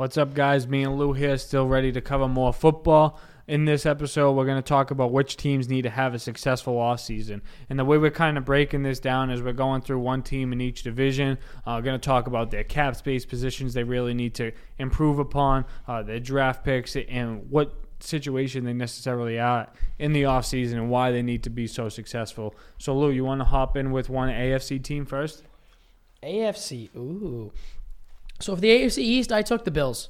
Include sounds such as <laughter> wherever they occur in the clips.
What's up, guys? Me and Lou here, still ready to cover more football. In this episode, we're going to talk about which teams need to have a successful offseason. And the way we're kind of breaking this down is we're going through one team in each division. Uh, we're going to talk about their cap space positions they really need to improve upon, uh, their draft picks, and what situation they necessarily are in the offseason and why they need to be so successful. So, Lou, you want to hop in with one AFC team first? AFC, ooh. So for the AFC East, I took the Bills.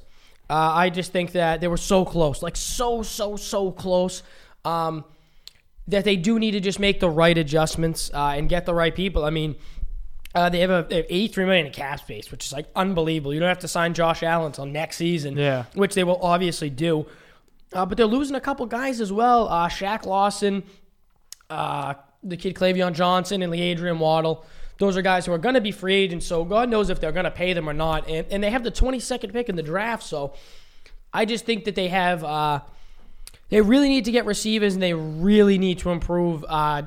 Uh, I just think that they were so close, like so, so, so close, um, that they do need to just make the right adjustments uh, and get the right people. I mean, uh, they, have a, they have 83 million in cap space, which is like unbelievable. You don't have to sign Josh Allen until next season, Yeah. which they will obviously do. Uh, but they're losing a couple guys as well. Uh, Shaq Lawson, uh, the kid Clavion Johnson, and LaAdrian Waddle. Those are guys who are going to be free agents, so God knows if they're going to pay them or not. And, and they have the 22nd pick in the draft, so I just think that they have. Uh, they really need to get receivers, and they really need to improve uh,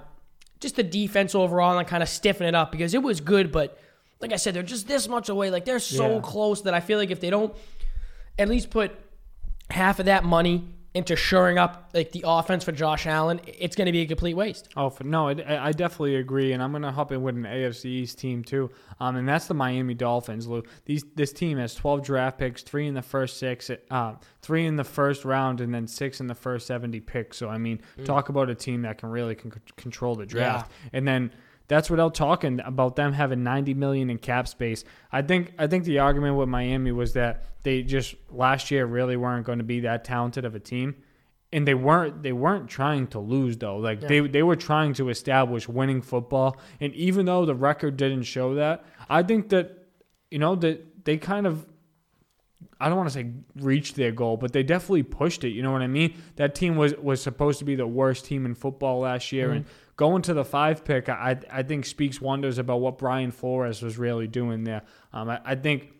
just the defense overall and kind of stiffen it up because it was good, but like I said, they're just this much away. Like they're so Yeah. close that I feel like if they don't at least put half of that money into shoring up like the offense for Josh Allen, it's going to be a complete waste. Oh, for, no, I, I definitely agree, and I'm going to hop in with an AFC East team too, um, and that's the Miami Dolphins. Lou, these this team has 12 draft picks, three in the first six, uh, three in the first round, and then six in the first 70 picks. So I mean, talk about a team that can really con- control the draft, and then. That's without talking about them having 90 million in cap space. I think I think the argument with Miami was that they just last year really weren't going to be that talented of a team and they weren't they weren't trying to lose though like they they were trying to establish winning football and even though the record didn't show that i think that you know that they kind of I don't want to say reached their goal, but they definitely pushed it. You know what I mean? That team was was supposed to be the worst team in football last year, mm-hmm. and going to the five pick, I I think speaks wonders about what Brian Flores was really doing there. Um, I, I think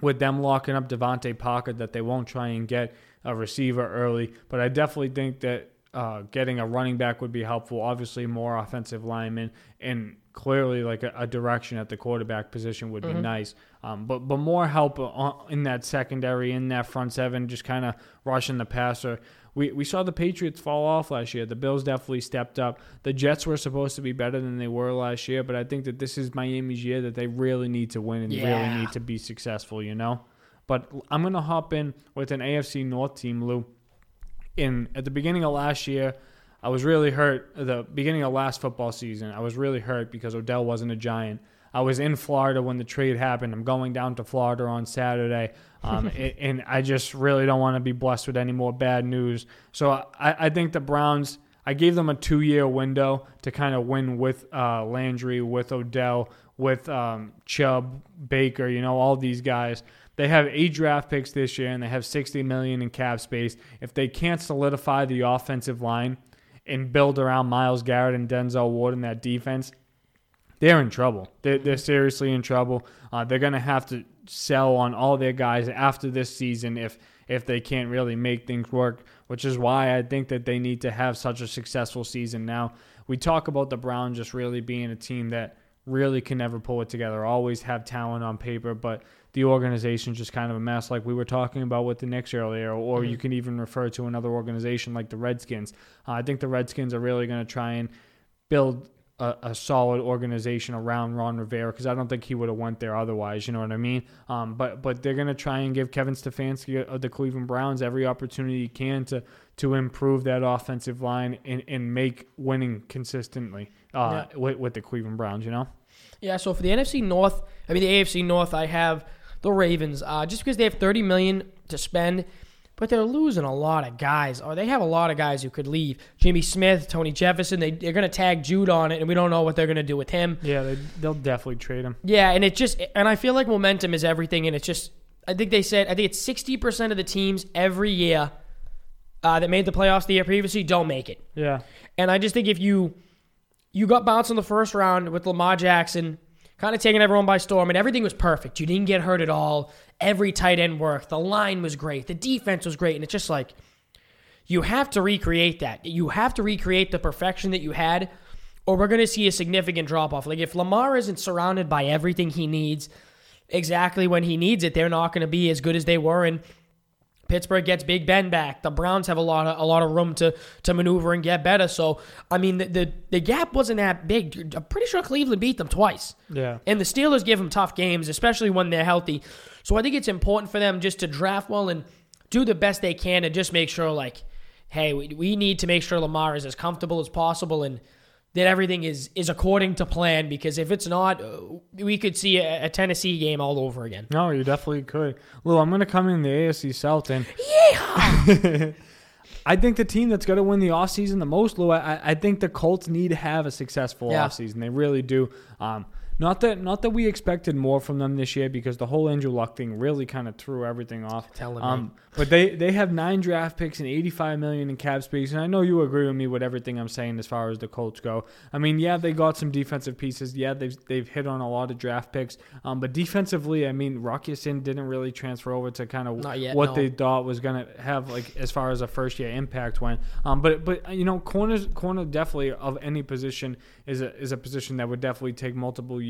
with them locking up DeVante Parker that they won't try and get a receiver early. But I definitely think that uh, getting a running back would be helpful. Obviously, more offensive linemen and clearly like a, a direction at the quarterback position would be nice. Um, but but more help on, in that secondary, in that front seven, just kind of rushing the passer. We, we saw the Patriots fall off last year. The Bills definitely stepped up. The Jets were supposed to be better than they were last year, but I think that this is Miami's year that they really need to win and really need to be successful, you know? But I'm going to hop in with an AFC North team, Lou. In at the beginning of last year, I was really hurt. The beginning of last football season, I was really hurt because Odell wasn't a Giant. I was in Florida when the trade happened. I'm going down to Florida on Saturday, um, <laughs> and, I just really don't want to be blessed with any more bad news. So I, I think the Browns. I gave them a two-year window to kind of win with uh, Landry, with Odell, with um, Chubb, Baker. You know, all these guys. They have eight draft picks this year, and they have 60 million in cap space. If they can't solidify the offensive line and build around Myles Garrett and Denzel Ward in that defense, they're in trouble. They're, they're seriously in trouble. Uh, they're going to have to sell on all their guys after this season if if they can't really make things work. Which is why I think that they need to have such a successful season now. We talk about the Browns just really being a team that really can never pull it together. Always have talent on paper, but the organization's just kind of a mess, like we were talking about with the Knicks earlier, or you can even refer to another organization like the Redskins. Uh, I think the Redskins are really going to try and build a, a solid organization around Ron Rivera because I don't think he would have went there otherwise. You know what I mean? Um, but but they're gonna try and give Kevin Stefanski of the Cleveland Browns every opportunity he can to to improve that offensive line and, and make winning consistently uh, with, with the Cleveland Browns. You know? Yeah, so for the NFC North, I mean the AFC North, I have the Ravens. Uh, just because they have 30 million to spend, but they're losing a lot of guys, or they have a lot of guys who could leave. Jimmy Smith, Tony Jefferson, they, they're going to tag Jude on it, and we don't know what they're going to do with him. Yeah, they, they'll definitely trade him. Yeah, and it just and I feel like momentum is everything, and it's just I think they said I think it's sixty percent of the teams every year uh, that made the playoffs the year previously don't make it, Yeah, and I just think if you you got bounced in the first round with Lamar Jackson, kind of taking everyone by storm, and everything was perfect. You didn't get hurt at all. Every tight end worked. The line was great. The defense was great, and it's just like you have to recreate that. You have to recreate the perfection that you had, or we're going to see a significant drop off. Like if Lamar isn't surrounded by everything he needs, exactly when he needs it, they're not going to be as good as they were. And Pittsburgh gets Big Ben back. The Browns have a lot of a lot of room to to maneuver and get better. So I mean, the the, the gap wasn't that big. I'm pretty sure Cleveland beat them twice. Yeah. And the Steelers give them tough games, especially when they're healthy. So I think it's important for them just to draft well and do the best they can and just make sure, like, hey, we, we need to make sure Lamar is as comfortable as possible and that everything is is according to plan. Because if it's not, uh, we could see a, a Tennessee game all over again. No, you definitely could. Lou, I'm going to come in the AFC South and Yeah. <laughs> I think the team that's going to win the offseason the most, Lou, I, I think the Colts need to have a successful Yeah. offseason. They really do. Um, not that not that we expected more from them this year because the whole Andrew Luck thing really kind of threw everything off. Telling um, but they they have nine draft picks and 85 million in cap space, and I know you agree with me with everything I'm saying as far as the Colts go. I mean, yeah, they got some defensive pieces. Yeah, they've they've hit on a lot of draft picks. Um, but defensively, I mean, Rock Ya-Sin didn't really transfer over to kind of yet, what no. they thought was going to have like as far as a first year impact went. Um, but but you know, corners corner definitely of any position is a is a position that would definitely take multiple years,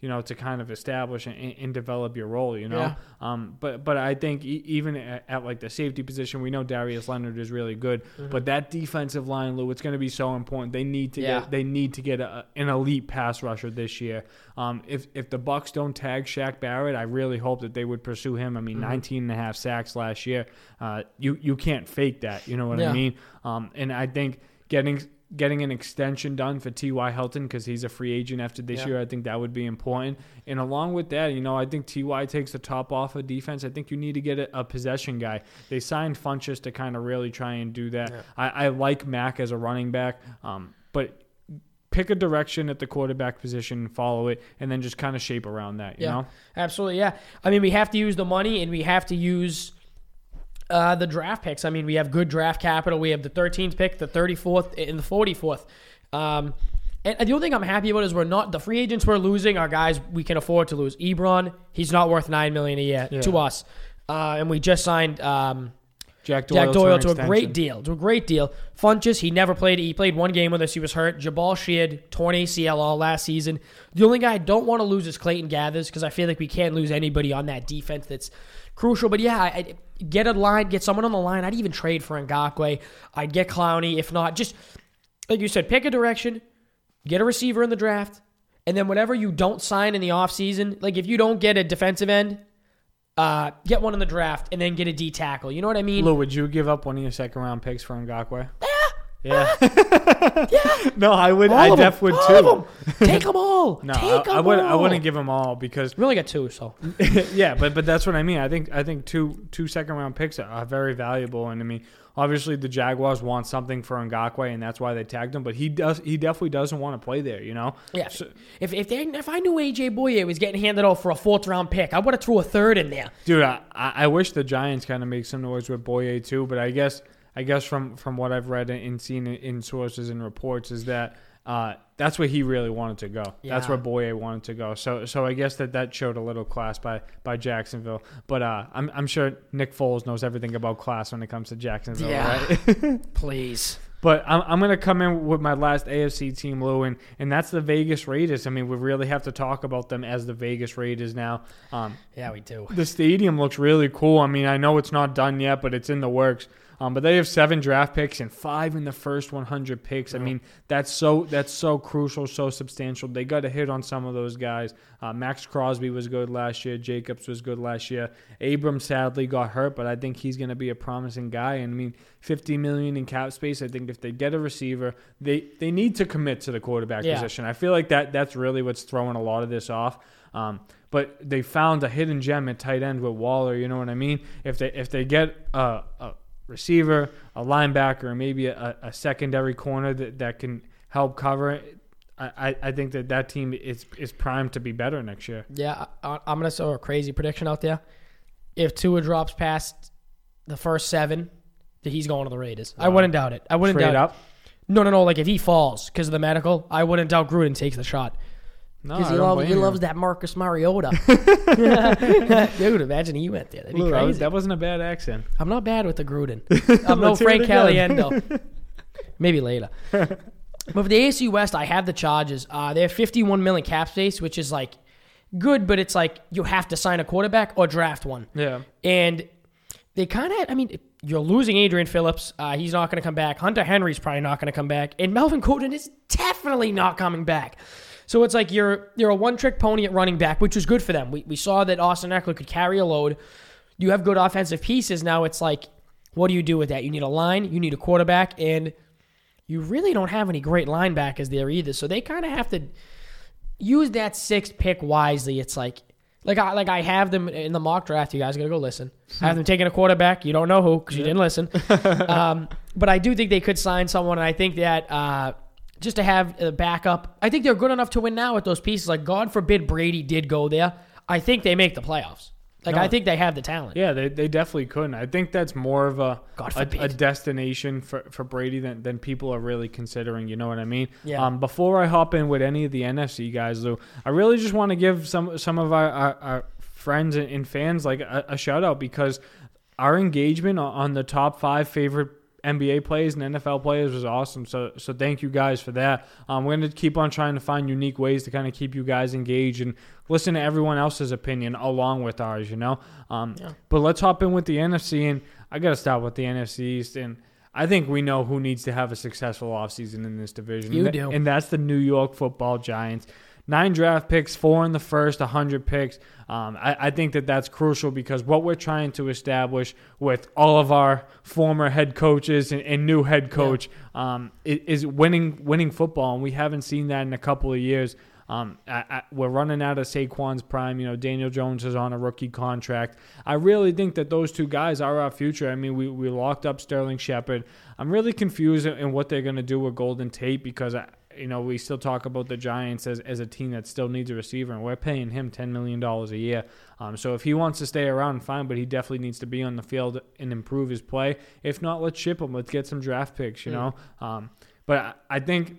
you know, to kind of establish and, and develop your role. You know, Yeah. um, but but I think e- even at, at like the safety position, we know Darius Leonard is really good, but that defensive line, Lou, it's going to be so important. They need to Yeah. get they need to get a, an elite pass rusher this year. Um, if if the Bucks don't tag Shaq Barrett, I really hope that they would pursue him. I mean, 19 and a half sacks last year. Uh, you you can't fake that. You know what Yeah. I mean? Um, and I think getting getting an extension done for T.Y. Hilton because he's a free agent after this Yeah. year, I think that would be important. And along with that, you know, I think T.Y. takes the top off of defense. I think you need to get a, a possession guy. They signed Funches to kind of really try and do that. Yeah. I, I like Mac as a running back, um, but pick a direction at the quarterback position, follow it, and then just kind of shape around that. You Yeah. know, Absolutely, yeah. I mean, we have to use the money and we have to use uh, the draft picks. I mean, we have good draft capital. We have the 13th pick, the 34th, and the 44th. Um, and the only thing I'm happy about is we're not the free agents we're losing are guys we can afford to lose. Ebron, he's not worth nine million a year Yeah. to us, uh, and we just signed. Um, Jack Doyle, Jack Doyle an to a great deal. To a great deal. Funches, he never played. He played one game with us. He was hurt. Jabaal Sheard, torn ACL all last season. The only guy I don't want to lose is Clayton Geathers because I feel like we can't lose anybody on that defense that's crucial. But yeah, I, I- get a line, get someone on the line. I'd even trade for Ngakoue. I'd get Clowney. If not, just like you said, pick a direction, get a receiver in the draft, and then whatever you don't sign in the offseason, like if you don't get a defensive end, uh, get one in the draft and then get a D tackle. You know what I mean? Lou, would you give up one of your second round picks for Ngakoue? Yeah. yeah. <laughs> <laughs> No, I would. All I of def would All too. of 'em. Take <laughs> them all. No, Take I, I 'em would. I wouldn't give them all because We only got two, so yeah, but but that's what I mean. I think I think two two second round picks are very valuable, and I mean, obviously the Jaguars want something for Ngakoue, and that's why they tagged him. But he does. He definitely doesn't want to play there. You know. yeah. So- if if they, if I knew AJ Bouye was getting handed off for a fourth round pick, I would have threw a third in there. Dude, I, I I wish the Giants kind of make some noise with Bouye too, but I guess I guess from from what I've read and seen in sources and reports is that uh, that's where he really wanted to go. That's where Bouye wanted to go. So so I guess that that showed a little class by by Jacksonville. But uh, I'm I'm sure Nick Foles knows everything about class when it comes to Jacksonville. Yeah. Right? <laughs> Please. But I'm, I'm going to come in with my last AFC team, Lou, and, and that's the Vegas Raiders. I mean, we really have to talk about them as the Vegas Raiders now. Um, Yeah, we do. the stadium looks really cool. I mean, I know it's not done yet, but it's in the works. Um, but they have seven draft picks and five in the first 100 picks. I mean, that's so that's so crucial, so substantial. They got to hit on some of those guys. Uh, Maxx Crosby was good last year. Jacobs was good last year. Abram sadly got hurt, but I think he's going to be a promising guy. And I mean, 50 million in cap space. I think if they get a receiver, they they need to commit to the quarterback Yeah. position. I feel like that that's really what's throwing a lot of this off. Um, but they found a hidden gem at tight end with Waller. You know what I mean? If they if they get a, a receiver, a linebacker, or maybe a, a secondary corner that, that can help cover it, I, I- think that that team is is primed to be better next year. Yeah, I, I'm gonna throw a crazy prediction out there. If Tua drops past the first seven, that he's going to the Raiders. I wouldn't doubt it. I wouldn't Trade doubt up? it. No, no, no. Like if he falls because of the medical, I wouldn't doubt Gruden takes the shot because I he, loves, he loves that Marcus Mariota. <laughs> <laughs> Dude, imagine he went there. That'd be that, crazy. was, that wasn't a bad accent. I'm not bad with the Gruden. I'm <laughs> no hear it Frank. Caliendo. Maybe later. but for the AFC West, I have the Chargers. Uh, they have 51 million cap space, which is like good, but it's like you have to sign a quarterback or draft one. Yeah. And they kind of, I mean, you're losing Adrian Phillips. Uh, he's not going to come back. Hunter Henry's probably not going to come back. And Melvin Gordon is definitely not coming back. So it's like you're you're a one trick pony at running back, which was good for them. We, we saw that Austin Ekeler could carry a load. You have good offensive pieces. Now it's like, what do you do with that? You need a line, you need a quarterback, and you really don't have any great linebackers there either. So they kind of have to use that sixth pick wisely. It's like like I like I have them in the mock draft. You guys gotta go listen. I have them taking a quarterback. You don't know who because you didn't listen. <laughs> um, but I do think they could sign someone, and I think that uh, just to have a backup, I think they're good enough to win now with those pieces. Like God forbid Brady did go there. I think they make the playoffs. Like No. I think they have the talent. Yeah, they, they definitely couldn't. I think that's more of a a, a destination for, for Brady than, than people are really considering. You know what I mean? Yeah. Um, before I hop in with any of the NFC guys, though, I really just want to give some some of our, our, our friends and, and fans like a, a shout out because our engagement on- on the top five favorite NBA players and NFL players was awesome. So so thank you guys for that. Um, we're gonna keep on trying to find unique ways to kind of keep you guys engaged and listen to everyone else's opinion along with ours. You know. Um, Yeah. But let's hop in with the NFC, and I gotta start with the NFC East and. I think we know who needs to have a successful offseason in this division. You and do. And that's the New York football Giants. Nine draft picks, four in the first, 100 picks. Um, I, I think that that's crucial because what we're trying to establish with all of our former head coaches and, and new head coach um, i- is winning winning football, and we haven't seen that in a couple of years. Um, I, I, we're running out of Saquon's prime. You know, Daniel Jones is on a rookie contract. I really think that those two guys are our future. I mean, we, we locked up Sterling Shepard. I'm really confused in what they're going to do with Golden Tate because, I, you know, we still talk about the Giants as, as a team that still needs a receiver, and we're paying him $10 million a year. Um, so if he wants to stay around, fine, but he definitely needs to be on the field and improve his play. If not, let's ship him. Let's get some draft picks, you know? Um, but I, I think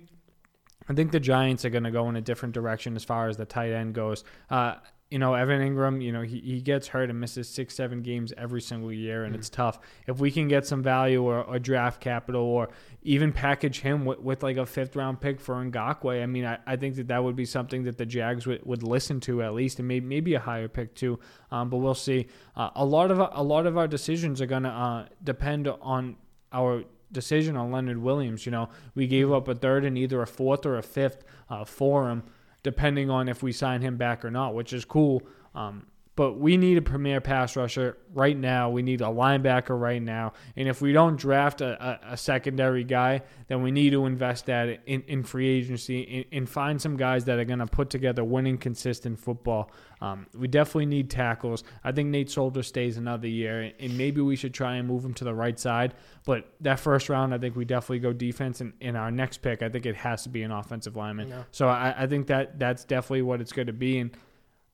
I think the Giants are going to go in a different direction as far as the tight end goes. Uh, you know, Evan Engram, you know, he, he gets hurt and misses six, seven games every single year, and it's tough. If we can get some value or, or draft capital or even package him with, with like a fifth round pick for Ngakoue, I mean, I, I think that that would be something that the Jags would, would listen to at least, and maybe, maybe a higher pick too. Um, but we'll see. Uh, a lot of a lot of our decisions are going to uh, depend on our decision on Leonard Williams. You know, we gave up a third and either a fourth or a fifth uh, for him, depending on if we sign him back or not, which is cool. Um, but we need a premier pass rusher right now. We need a linebacker right now. And if we don't draft a, a, a secondary guy, then we need to invest that in, in free agency and, and find some guys that are going to put together winning, consistent football. Um, we definitely need tackles. I think Nate Solder stays another year, and maybe we should try and move him to the right side. But that first round, I think we definitely go defense. And in our next pick, I think it has to be an offensive lineman. Yeah. So I, I think that that's definitely what it's going to be. And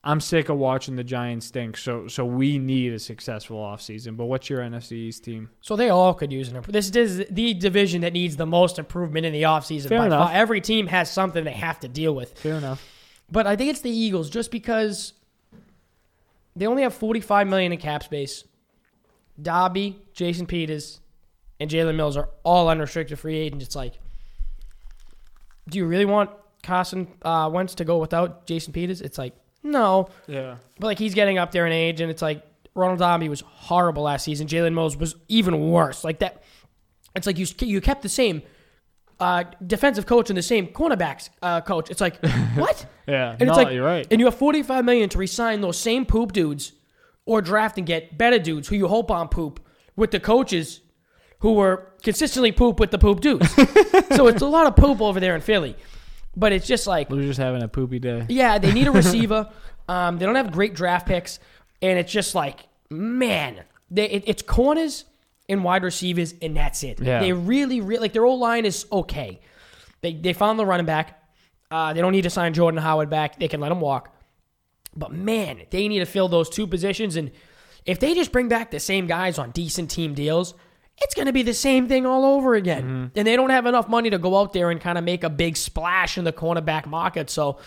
I'm sick of watching the Giants stink. So so we need a successful offseason. But what's your NFC East team? So they all could use an improvement. This is the division that needs the most improvement in the offseason. Fair enough. far. Every team has something they have to deal with. Fair enough. But I think it's the Eagles just because they only have 45 million in cap space. Darby, Jason Peters, and Jalen Mills are all unrestricted free agents. It's like, do you really want Carson uh, Wentz to go without Jason Peters? It's like, no. Yeah. But like he's getting up there in age, and it's like Ronald Darby was horrible last season. Jalen Mills was even worse. Like that, it's like you you kept the same uh, defensive coach and the same cornerbacks uh, coach. It's like <laughs> what? Yeah. And no, it's like you're right. And you have forty five million to resign those same poop dudes, or draft and get better dudes who you hope on poop with the coaches who were consistently poop with the poop dudes. <laughs> so it's a lot of poop over there in Philly. But it's just like We're just having a poopy day. yeah, they need a <laughs> receiver. um, they don't have great draft picks, and it's just like, man, they, it, it's corners and wide receivers, and that's it. Yeah. They really, really like their old line is okay. They they found the running back. Uh, they don't need to sign Jordan Howard back. They can let him walk. But man, they need to fill those two positions, and if they just bring back the same guys on decent team deals. It's going to be the same thing all over again. And they don't have enough money to go out there and kind of make a big splash in the cornerback market. So,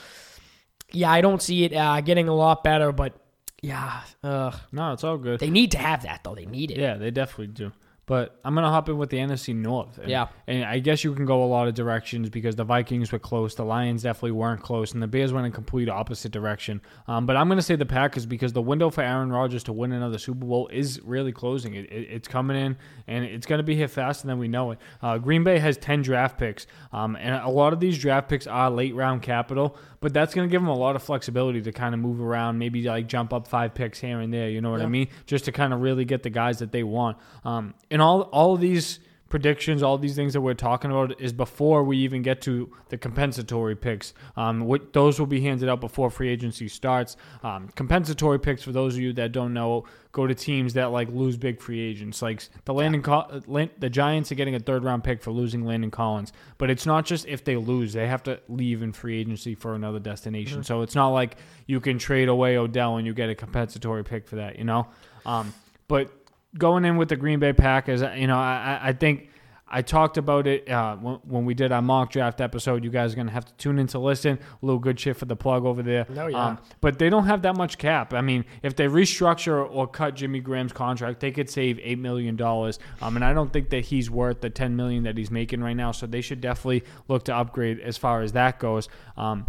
yeah, I don't see it uh, getting a lot better, but yeah, uh, No, it's all good. they need to have that though. They need it. Yeah, they definitely do. But I'm gonna hop in with the NFC North. And, Yeah. and I guess you can go a lot of directions because the Vikings were close, the Lions definitely weren't close, and the Bears went in complete opposite direction. Um, but I'm gonna say the Packers because the window for Aaron Rodgers to win another Super Bowl is really closing. It, it, it's coming in, and it's gonna be here faster than we know it. Uh, Green Bay has 10 draft picks, um, and a lot of these draft picks are late round capital, but that's gonna give them a lot of flexibility to kind of move around, maybe like jump up five picks here and there. You know what I mean? Just to kind of really get the guys that they want. Um, and all all of these predictions, all these things that we're talking about is before we even get to the compensatory picks. Um, what, those will be handed out before free agency starts. Um, compensatory picks, for those of you that don't know, go to teams that like lose big free agents. Like the Landon, Co- Lan- the Giants are getting a third round pick for losing Landon Collins, but it's not just if they lose; they have to leave in free agency for another destination. So it's not like you can trade away Odell and you get a compensatory pick for that. You know, um, but going in with the Green Bay Packers, you know, I, I- think I talked about it uh, when, when we did our mock draft episode. You guys are going to have to tune in to listen. A little good shit for the plug over there. Oh, yeah. but they don't have that much cap. I mean, if they restructure or cut Jimmy Graham's contract, they could save $8 million. Um, and I don't think that he's worth the 10 million that he's making right now. So they should definitely look to upgrade as far as that goes. Um,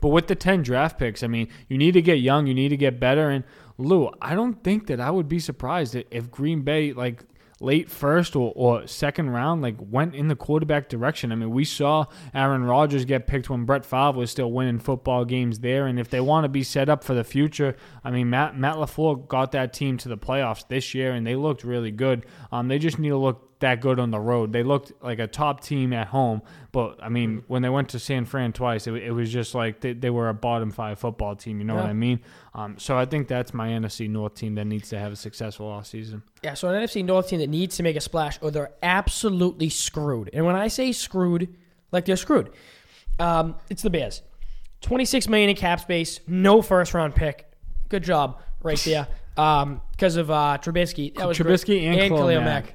but with the 10 draft picks, I mean, you need to get young, you need to get better. And Lou, I don't think that I would be surprised if Green Bay, like, late first or, or second round, like went in the quarterback direction. I mean, we saw Aaron Rodgers get picked when Brett Favre was still winning football games there. And if they want to be set up for the future, I mean, Matt Matt Lafleur got that team to the playoffs this year, and they looked really good. Um, they just need to look that good on the road. They looked like a top team at home, but I mean, when they went to San Fran twice, it, it was just like they, they were a bottom five football team. You know what I mean? Um, so I think that's my NFC North team that needs to have a successful offseason. Yeah, so an NFC North team that needs to make a splash, or they're absolutely screwed. And when I say screwed, like they're screwed, um, it's the Bears. Twenty six million in cap space, no first round pick. Good job right there. <laughs> Because of uh, Trubisky, that was great. Trubisky and Khalil Khalil Mack. Mack.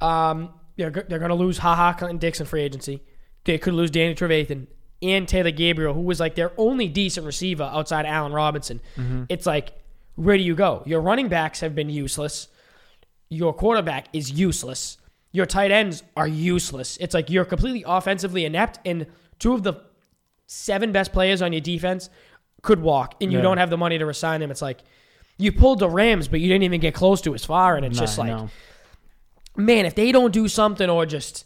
Um, they're they're going to lose Ha Ha Clinton Dix in free agency. They could lose Danny Trevathan and Taylor Gabriel, who was like their only decent receiver outside Allen Robinson. It's like, where do you go? Your running backs have been useless. Your quarterback is useless. Your tight ends are useless. It's like you're completely offensively inept, and two of the seven best players on your defense could walk, and you Yeah. don't have the money to resign them. It's like you pulled the Rams, but you didn't even get close to as far, and it's just like no. Man, if they don't do something or just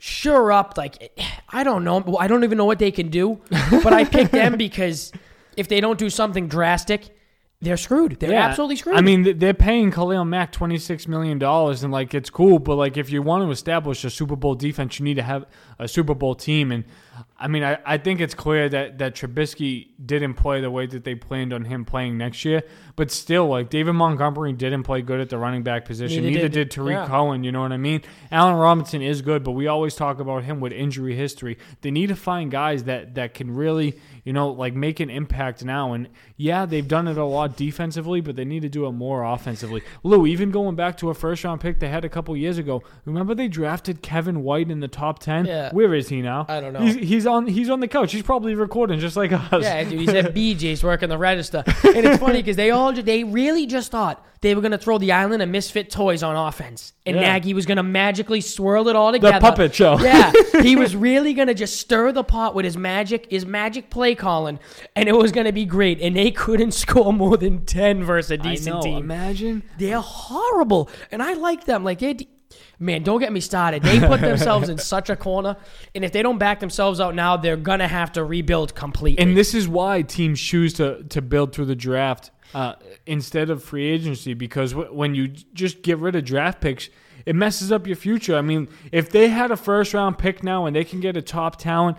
sure up, like I don't know, I don't even know what they can do, <laughs> but I pick them because if they don't do something drastic, they're screwed. They're Yeah. absolutely screwed. I mean, they're paying Khalil Mack twenty six million dollars, and like it's cool, but like if you want to establish a Super Bowl defense, you need to have a Super Bowl team. And I mean, I, I think it's clear that that Trubisky didn't play the way that they planned on him playing next year. But still, like David Montgomery didn't play good at the running back position. Neither Neither, did- did, Tarik yeah. Cohen. You know what I mean? Allen Robinson is good, but we always talk about him with injury history. They need to find guys that that can really, you know, like make an impact now. And yeah, they've done it a lot defensively, but they need to do it more offensively. Lou, even going back to a first round pick they had a couple years ago. Remember they drafted Kevin White in the top ten? Yeah. Where is he now? I don't know. He's, he's on he's on the couch. He's probably recording just like us. yeah, dude, he's at <laughs> BJ's working the register, and it's funny because they all they really just thought they were gonna throw the island of misfit toys on offense, and Yeah. Nagy was gonna magically swirl it all together. The puppet show. Yeah, <laughs> he was really gonna just stir the pot with his magic, his magic play calling, and it was gonna be great. And they couldn't <laughs> score more than ten versus a I decent know. team. Imagine. They're horrible, and I like them. Like they, man, don't get me started. They put themselves in <laughs> such a corner, and if they don't back themselves out now, they're gonna have to rebuild completely. And this is why teams choose to, to build through the draft uh, instead of free agency because w- when you just get rid of draft picks, it messes up your future. I mean, if they had a first round pick now and they can get a top talent,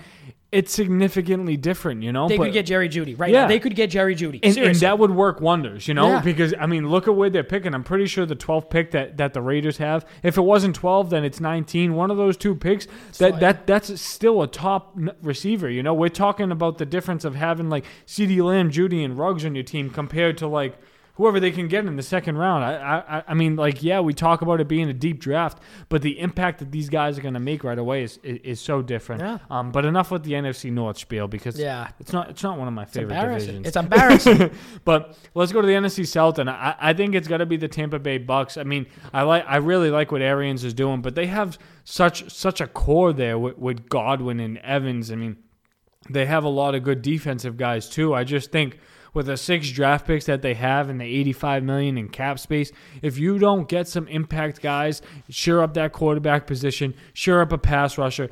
it's significantly different, you know? they But- could get Jerry Jeudy right Yeah. now. They could get Jerry Jeudy. and, and that would work wonders, you know, Yeah. because I mean, look at where they're picking. I'm pretty sure the 12th pick that, that the Raiders have, if it wasn't 12, then it's 19. One of those two picks, that fine. that that's still a top receiver. You know, we're talking about the difference of having like CeeDee Lamb, Jeudy, and Ruggs on your team compared to like whoever they can get in the second round. I, I, I mean, like, yeah, we talk about it being a deep draft, but the impact that these guys are going to make right away is, is, is so different. Yeah. Um, but enough with the NFC North spiel because Yeah. it's not it's not one of my favorite embarrassing. divisions. It's embarrassing. <laughs> but let's go to the NFC South, and I, I think it's got to be the Tampa Bay Bucks. I mean, I like I really like what Arians is doing, but they have such such a core there with, with Godwin and Evans. I mean, they have a lot of good defensive guys too. I just think with the six draft picks that they have and the 85 million in cap space, if you don't get some impact guys, sure up that quarterback position, sure up a pass rusher,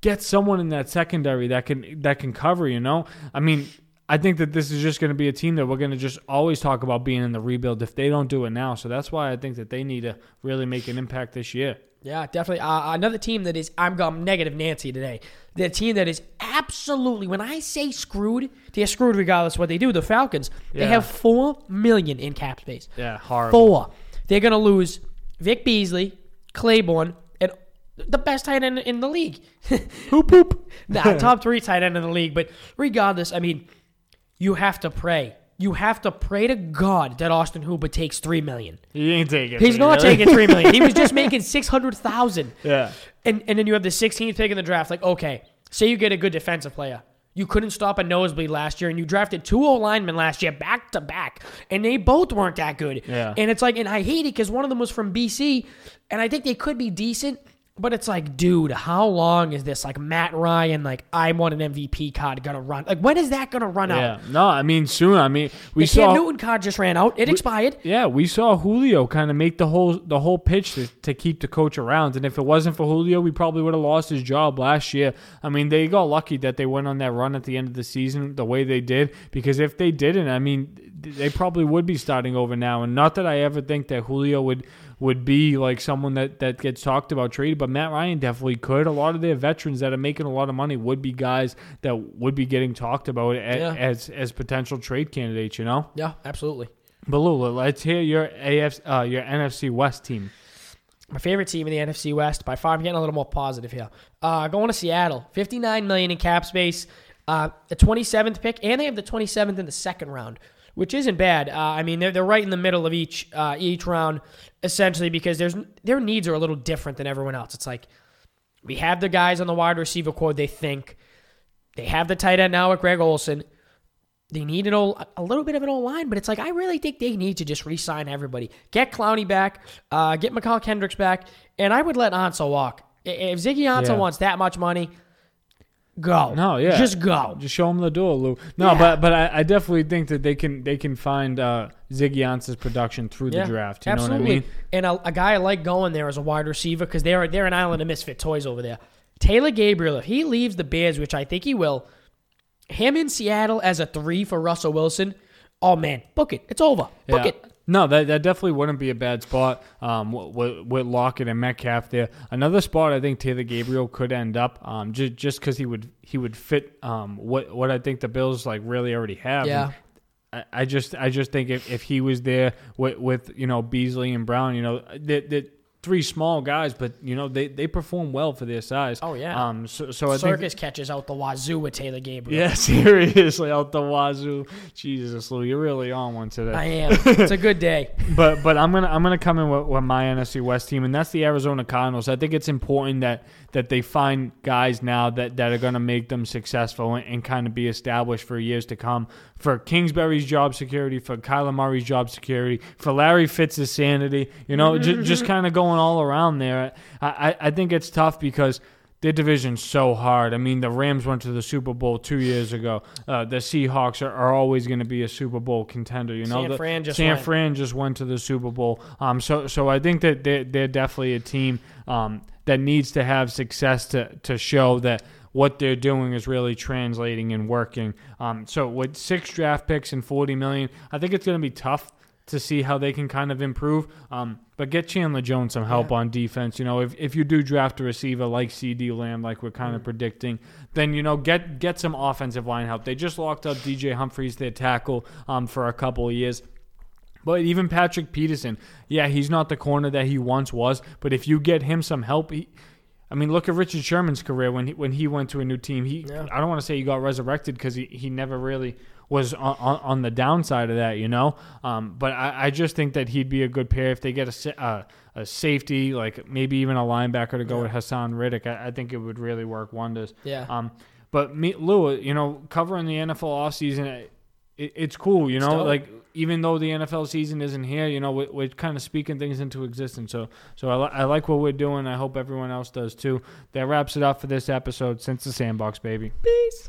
get someone in that secondary that can that can cover, you know? I mean, I think that this is just going to be a team that we're going to just always talk about being in the rebuild if they don't do it now. So that's why I think that they need to really make an impact this year. Yeah, definitely. Uh, another team that is, I'm going negative Nancy today. The team that is absolutely, when I say screwed, they're screwed regardless of what they do. The Falcons, they Yeah. have 4 million in cap space. Yeah, horrible. Four. They're going to lose Vic Beasley, Claiborne, and the best tight end in the league. <laughs> Hoop hoop. nah, top three tight end in the league. But regardless, I mean, you have to pray. You have to pray to God that Austin Hooper takes three million. He ain't taking. He's not really. taking three million. He was just <laughs> making six hundred thousand. Yeah. And and then you have the 16th pick in the draft. Like, okay, say you get a good defensive player. You couldn't stop a nosebleed last year, and you drafted two O linemen last year back to back, and they both weren't that good. Yeah. And it's like, and I hate it because one of them was from BC, and I think they could be decent, but it's like, dude, how long is this? Like Matt Ryan, like I want an MVP card gonna run? Like when is that gonna run out? Yeah. No, I mean soon. I mean we The saw. Cam Newton card just ran out. It expired. Yeah, we saw Julio kind of make the whole the whole pitch to, to keep the coach around, and if it wasn't for Julio, we probably would have lost his job last year. I mean, they got lucky that they went on that run at the end of the season the way they did, because if they didn't, I mean, they probably would be starting over now. And not that I ever think that Julio would would be like someone that that gets talked about traded, but Matt Ryan definitely could. A lot of their veterans that are making a lot of money would be guys that would be getting talked about a- Yeah. as as potential trade candidates. You know. Yeah, absolutely. But Lula, let's hear your AF, uh, your NFC West team. My favorite team in the NFC West by far. I'm getting a little more positive here. Uh, going to Seattle, 59 million in cap space, uh, the 27th pick, and they have the 27th in the second round, which isn't bad. Uh, I mean, they're, they're right in the middle of each uh, each round, essentially because there's their needs are a little different than everyone else. It's like we have the guys on the wide receiver core. They think they have the tight end now with Greg Olsen. They need an old, a little bit of an old line, but it's like I really think they need to just re-sign everybody. Get Clowney back, uh, get Mychal Kendricks back, and I would let Ansah walk. If Ziggy Ansah Yeah. wants that much money, go. No, yeah, just go. Just show them the door, Lou. No, Yeah. but but I, I definitely think that they can they can find uh, Ziggy Ansah's production through the draft. You absolutely. know what I mean? And a, a guy I like going there as a wide receiver because they're they're an island of misfit toys over there. Taylor Gabriel, if he leaves the Bears, which I think he will, him in Seattle as a three for Russell Wilson. Oh man, book it. It's over. Book Yeah. it. No, that, that definitely wouldn't be a bad spot um, with, with Lockett and Metcalf there. Another spot I think Taylor Gabriel could end up um, just just because he would he would fit um, what what I think the Bills like really already have. Yeah. I, I just I just think if, if he was there with, with you know Beasley and Brown, you know that three small guys, but you know they, they perform well for their size. Oh, yeah. Um. So so I think Circus catches out the wazoo with Taylor Gabriel. yeah, <laughs> seriously out the wazoo. Jesus, Lou, you're really on one today. I am. It's a good day. <laughs> but but I'm gonna I'm gonna come in with, with my NFC West team, and that's the Arizona Cardinals. I think it's important that that they find guys now that, that are gonna make them successful and, and kind of be established for years to come. For Kingsbury's job security, for Kyler Murray's job security, for Larry Fitz's sanity, you know, just just kind of going all around there. I, I I think it's tough because. Their division's so hard. I mean, the Rams went to the Super Bowl two years ago. Uh, the Seahawks are, are always going to be a Super Bowl contender. You know, San the- Fran just San went. Fran just went to the Super Bowl. Um, so so I think that they're, they're definitely a team um, that needs to have success to to show that what they're doing is really translating and working. Um, so with six draft picks and forty million, I think it's going to be tough to see how they can kind of improve. Um, but get Chandler Jones some help on defense. You know, if, if you do draft a receiver like CeeDee Lamb, like we're kind of predicting, then you know get get some offensive line help. They just locked up DJ Humphries, their tackle, um, for a couple of years. But even Patrick Peterson, yeah, he's not the corner that he once was. But if you get him some help, he, I mean, look at Richard Sherman's career when he, when he went to a new team. He Yeah. I don't want to say he got resurrected because he, he never really was on, on, on the downside of that, you know. Um, but I, I just think that he'd be a good pair if they get a uh, a safety, like maybe even a linebacker to go Yeah. with Haason Reddick. I, I think it would really work wonders. Yeah. Um, but me, Lou, you know, covering the NFL offseason, it, it's cool, you know, like even though the NFL season isn't here, you know, we're, we're kind of speaking things into existence. So, so I, li- I like what we're doing. I hope everyone else does too. That wraps it up for this episode since the sandbox, baby. Peace.